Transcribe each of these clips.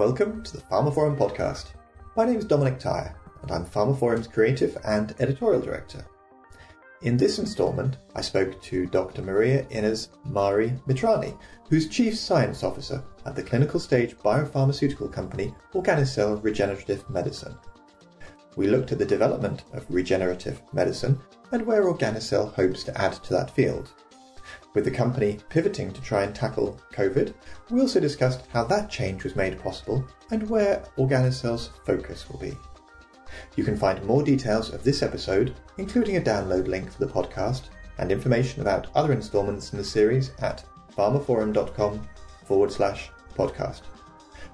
Welcome to the pharmaphorum podcast. My name is Dominic Tyer, and I'm pharmaphorum's creative and editorial director. In this instalment, I spoke to Dr. Maria Ines Mari Mitrani, who's Chief Science Officer at the clinical stage biopharmaceutical company Organicell Regenerative Medicine. We looked at the development of regenerative medicine and where Organicell hopes to add to that field. With the company pivoting to try and tackle COVID, we also discussed how that change was made possible and where Organicell's focus will be. You can find more details of this episode, including a download link for the podcast and information about other instalments in the series at pharmaphorum.com forward slash podcast.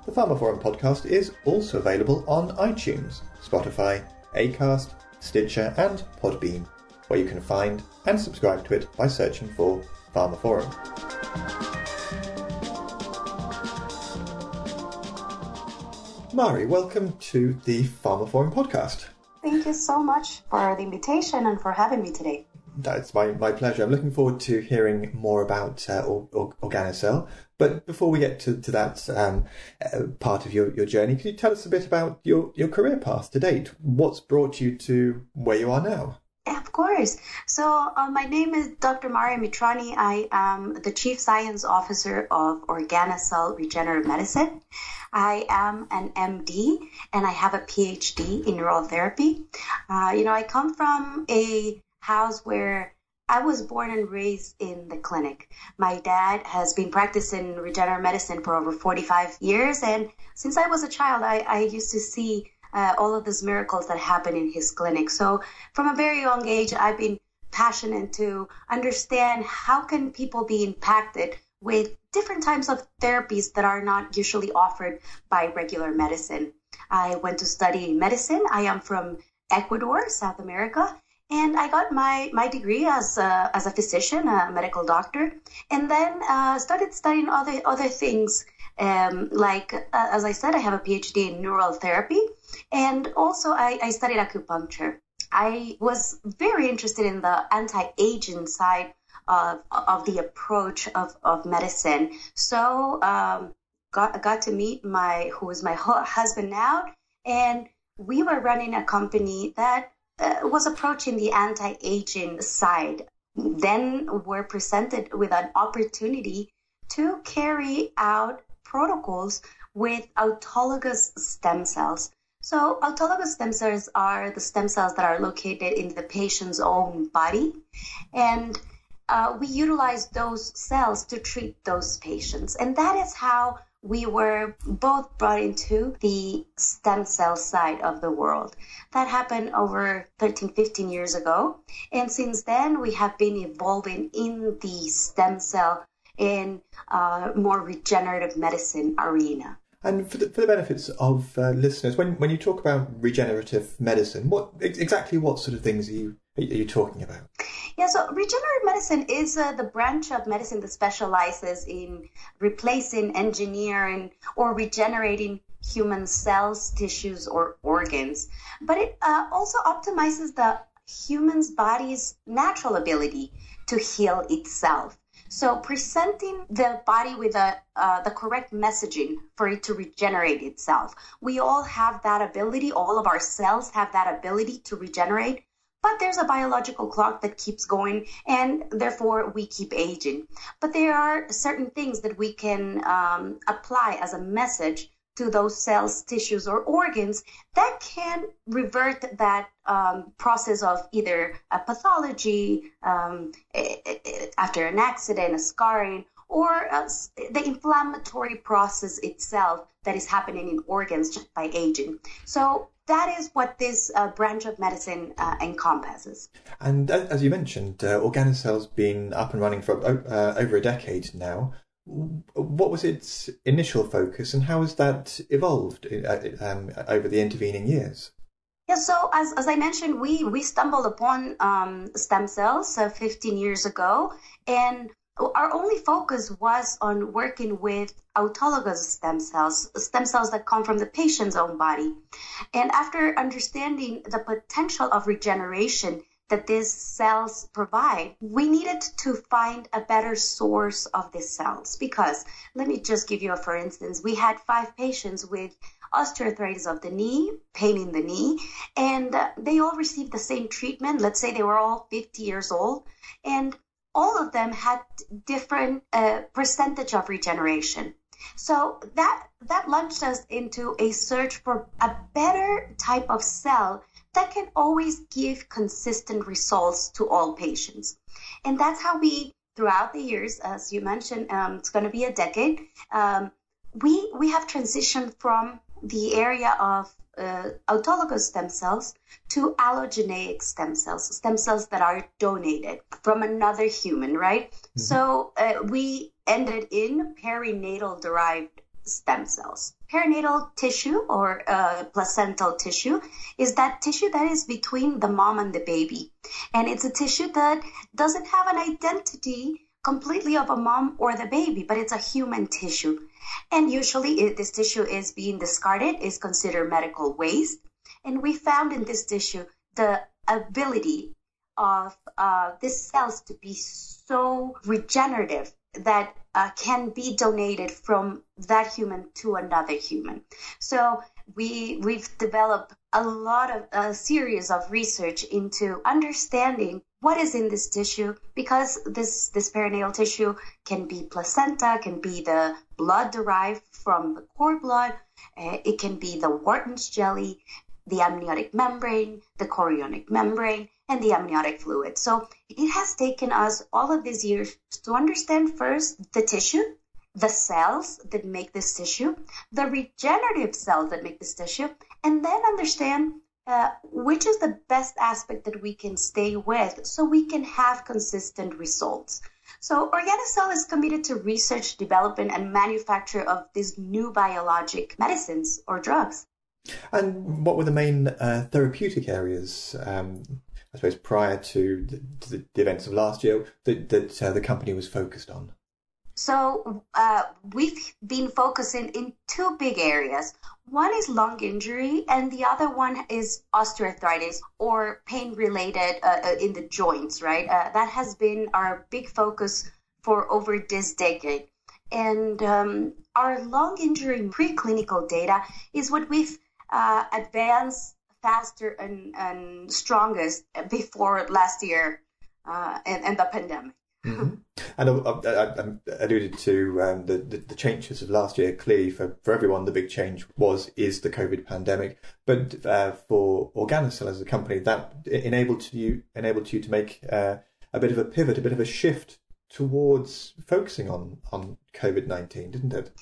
The Pharmaphorum podcast is also available on iTunes, Spotify, Acast, Stitcher, and Podbean, where you can find and subscribe to it by searching for Pharmaphorum. Mari, welcome to the Pharmaphorum podcast. Thank you so much for the invitation and for having me today. That's my, my pleasure. I'm looking forward to hearing more about uh, Organicell. But before we get to, to that um, uh, part of your, your journey, can you tell us a bit about your, your career path to date? What's brought you to where you are now? Course. So, uh, my name is Dr. Maria Mitrani. I am the Chief Science Officer of Organicell Regenerative Medicine. I am an MD and I have a PhD in neurotherapy. Uh, you know, I come from a house where I was born and raised in the clinic. My dad has been practicing regenerative medicine for over 45 years, and since I was a child, I, I used to see uh, all of these miracles that happen in his clinic. So from a very young age, I've been passionate to understand how can people be impacted with different types of therapies that are not usually offered by regular medicine. I went to study medicine. I am from Ecuador, South America, and I got my, my degree as a, as a physician, a medical doctor, and then uh, started studying other other things. Um, like uh, as I said, I have a PhD in neural therapy, and also I, I studied acupuncture. I was very interested in the anti-aging side of, of the approach of, of medicine. So um, got got to meet my who is my husband now, and we were running a company that uh, was approaching the anti-aging side. Then were presented with an opportunity to carry out protocols with autologous stem cells. So autologous stem cells are the stem cells that are located in the patient's own body. And uh, we utilize those cells to treat those patients. And that is how we were both brought into the stem cell side of the world. That happened over 13, 15 years ago. And since then, we have been evolving in the stem cell in uh, more regenerative medicine arena. And for the, for the benefits of uh, listeners, when, when you talk about regenerative medicine, what exactly what sort of things are you are you talking about? Yeah, so regenerative medicine is uh, the branch of medicine that specializes in replacing, engineering, or regenerating human cells, tissues, or organs. But it uh, also optimizes the human's body's natural ability to heal itself. So presenting the body with a, uh, the correct messaging for it to regenerate itself. We all have that ability. All of our cells have that ability to regenerate. But there's a biological clock that keeps going, and therefore we keep aging. But there are certain things that we can um, apply as a message to those cells, tissues, or organs that can revert that um, process of either a pathology um, after an accident, a scarring, or uh, the inflammatory process itself that is happening in organs just by aging. So that is what this uh, branch of medicine uh, encompasses. And as you mentioned, uh, Organicell's been up and running for uh, over a decade now what was its initial focus and how has that evolved uh, um, over the intervening years? Yeah, so as, as I mentioned, we, we stumbled upon um, stem cells uh, 15 years ago, and our only focus was on working with autologous stem cells, stem cells that come from the patient's own body. And after understanding the potential of regeneration that these cells provide, we needed to find a better source of these cells because let me just give you a for instance. We had five patients with osteoarthritis of the knee, pain in the knee, and they all received the same treatment. Let's say they were all 50 years old, and all of them had different uh, percentage of regeneration. So that that launched us into a search for a better type of cell that can always give consistent results to all patients. And that's how we, throughout the years, as you mentioned, um, it's going to be a decade. Um, we we have transitioned from the area of uh, autologous stem cells to allogeneic stem cells, stem cells that are donated from another human, right? Mm-hmm. So uh, we ended in perinatal derived stem cells. Perinatal tissue or uh, placental tissue is that tissue that is between the mom and the baby. And it's a tissue that doesn't have an identity completely of a mom or the baby, but it's a human tissue. And usually it, this tissue is being discarded, is considered medical waste. And we found in this tissue the ability of uh, these cells to be so regenerative that uh, can be donated from that human to another human. So we we've developed a lot of a series of research into understanding what is in this tissue because this this perinatal tissue can be placenta, can be the blood derived from the cord blood, uh, it can be the Wharton's jelly, the amniotic membrane, the chorionic membrane, and the amniotic fluid. So it has taken us all of these years to understand first the tissue, the cells that make this tissue, the regenerative cells that make this tissue, and then understand uh, which is the best aspect that we can stay with so we can have consistent results. So Organicell is committed to research, development, and manufacture of these new biologic medicines or drugs. And what were the main uh, therapeutic areas um, I suppose, prior to the, to the events of last year that, that uh, the company was focused on? So uh, we've been focusing in two big areas. One is lung injury, and the other one is osteoarthritis or pain related uh, uh, in the joints. Right, uh, that has been our big focus for over this decade. And um, our lung injury preclinical data is what we've uh, advanced faster and, and strongest before last year uh, and, and the pandemic. Mm-hmm. And I, I, I, alluded to um, the, the, the changes of last year. Clearly, for, for everyone, the big change was is the COVID pandemic. But uh, for Organicell as a company, that enabled you enabled you to make uh, a bit of a pivot, a bit of a shift towards focusing on on COVID nineteen, didn't it?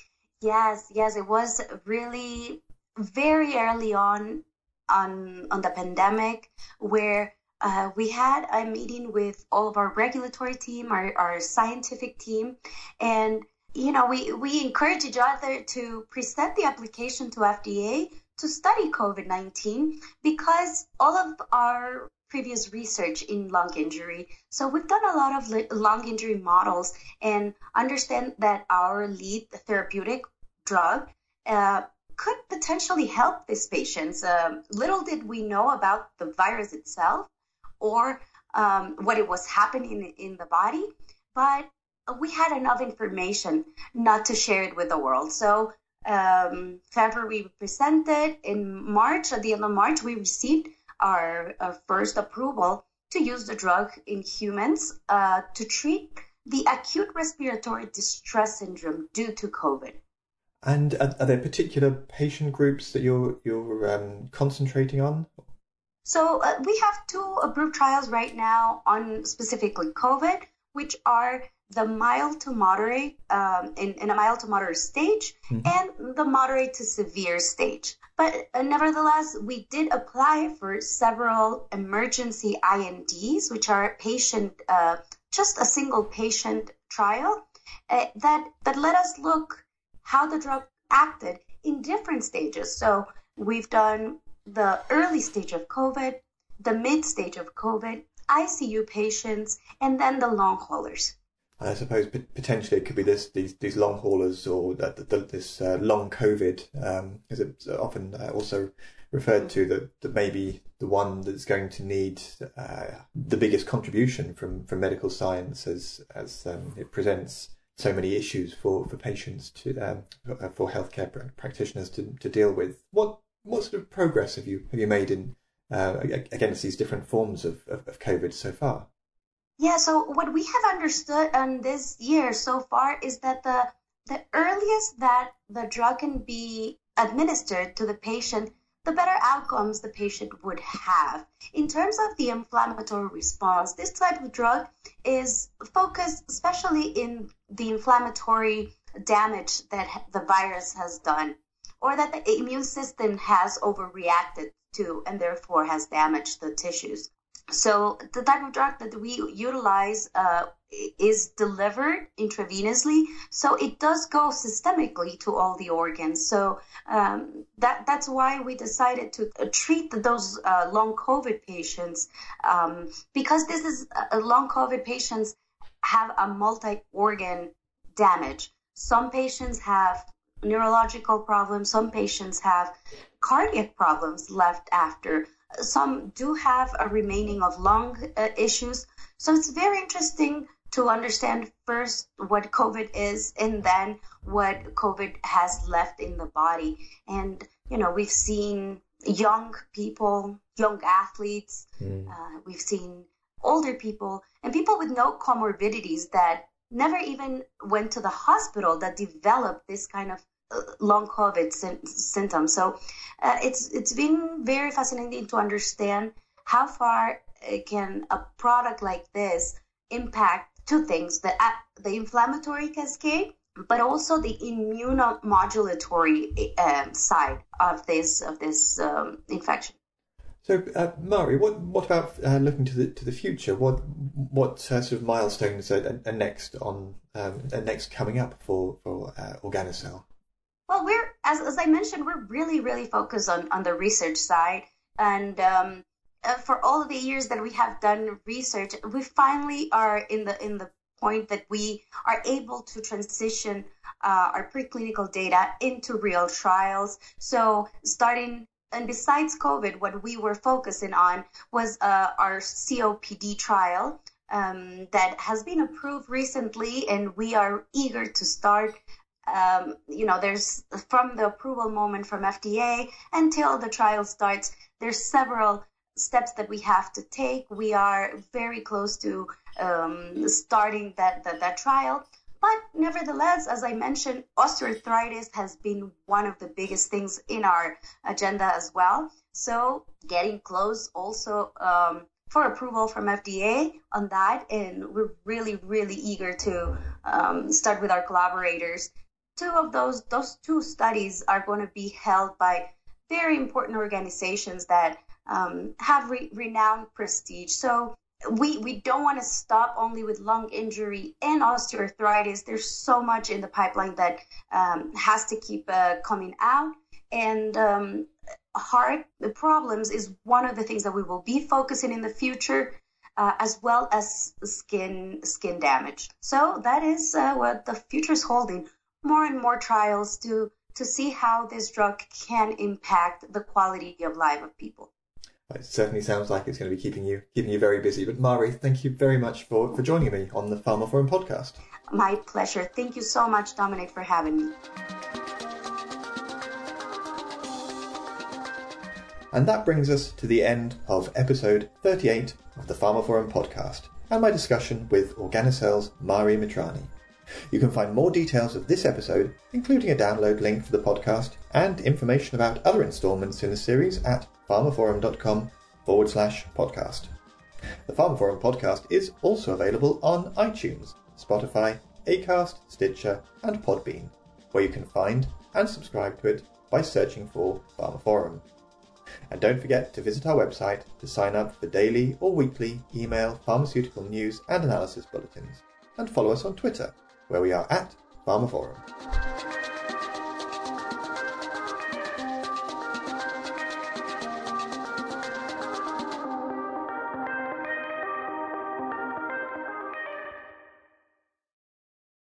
Yes, yes, it was really very early on on on the pandemic where uh, we had a meeting with all of our regulatory team, our, our scientific team, and you know we we encourage each other to present the application to FDA to study COVID nineteen because all of our previous research in lung injury. So we've done a lot of lung injury models and understand that our lead therapeutic drug uh, could potentially help these patients. Um, little did we know about the virus itself or um, what it was happening in the body, but we had enough information not to share it with the world. So um, February we presented in March. At the end of March, we received our, our first approval to use the drug in humans uh, to treat the acute respiratory distress syndrome due to COVID. And are, are there particular patient groups that you're you're um, concentrating on? So uh, we have two approved trials right now on specifically COVID, which are the mild to moderate um, in, in, a mild to moderate stage mm-hmm. and the moderate to severe stage. But uh, nevertheless, we did apply for several emergency INDs, which are patient, uh, just a single patient trial uh, that that let us look how the drug acted in different stages. So we've done the early stage of COVID, the mid stage of COVID, ICU patients, and then the long haulers. I suppose potentially it could be this these these long haulers or the, the, this uh, long COVID, um, is it often uh, also referred to that, that maybe the one that's going to need uh, the biggest contribution from, from medical science as as um, it presents so many issues for, for patients to um, for healthcare practitioners to, to deal with. What what sort of progress have you have you made in uh, against these different forms of, of, of COVID so far? Yeah, so what we have understood in this year so far is that the the earliest that the drug can be administered to the patient, the better outcomes the patient would have. In terms of the inflammatory response, this type of drug is focused especially in the inflammatory damage that the virus has done or that the immune system has overreacted to and therefore has damaged the tissues. So the type of drug that we utilize uh, is delivered intravenously, so it does go systemically to all the organs. So um, that that's why we decided to treat those uh, long COVID patients um, because this is uh, long COVID patients have a multi-organ damage. Some patients have neurological problems. Some patients have cardiac problems left after some do have a remaining of lung uh, issues. So it's very interesting to understand first what COVID is and then what COVID has left in the body. And, you know, we've seen young people, young athletes, mm. uh, we've seen older people, and people with no comorbidities that never even went to the hospital that developed this kind of long COVID symptoms. So uh, it's it's been very fascinating to understand how far uh, can a product like this impact two things: the uh, the inflammatory cascade, but also the immunomodulatory uh, side of this of this um, infection. So, uh, Mari, what what about uh, looking to the to the future? What what uh, sort of milestones are, are next on um, are next coming up for for uh, Organicell? Well, we're as as I mentioned, we're really really focused on on the research side, and um, uh, for all the years that we have done research, we finally are in the in the point that we are able to transition uh, our preclinical data into real trials. So starting and besides COVID, what we were focusing on was uh, our COPD trial um, that has been approved recently, and we are eager to start um, you know, there's from the approval moment from FDA until the trial starts, there's several steps that we have to take. We are very close to um, starting that, that, that trial. But nevertheless, as I mentioned, osteoarthritis has been one of the biggest things in our agenda as well. So getting close also um, for approval from FDA on that, and we're really, really eager to um, start with our collaborators two of those those two studies are going to be held by very important organizations that um, have re- renowned prestige. So we we don't want to stop only with lung injury and osteoarthritis. There's so much in the pipeline that um, has to keep uh, coming out, and um, heart problems is one of the things that we will be focusing in the future. Uh, as well as skin skin damage. So that is uh, what the future is holding more and more trials to to see how this drug can impact the quality of life of people. It certainly sounds like it's going to be keeping you keeping you very busy. But Mari, thank you very much for, for joining me on the pharmaphorum podcast. My pleasure. Thank you so much, Dominic, for having me. And that brings us to the end of episode 38 of the pharmaphorum podcast and my discussion with Organicell's Mari Mitrani. You can find more details of this episode, including a download link for the podcast and information about other installments in the series at pharmaphorum.com forward slash podcast. The pharmaphorum podcast is also available on iTunes, Spotify, Acast, Stitcher, and Podbean, where you can find and subscribe to it by searching for pharmaphorum. And don't forget to visit our website to sign up for daily or weekly email pharmaceutical news and analysis bulletins, and follow us on Twitter where we are at pharmaphorum.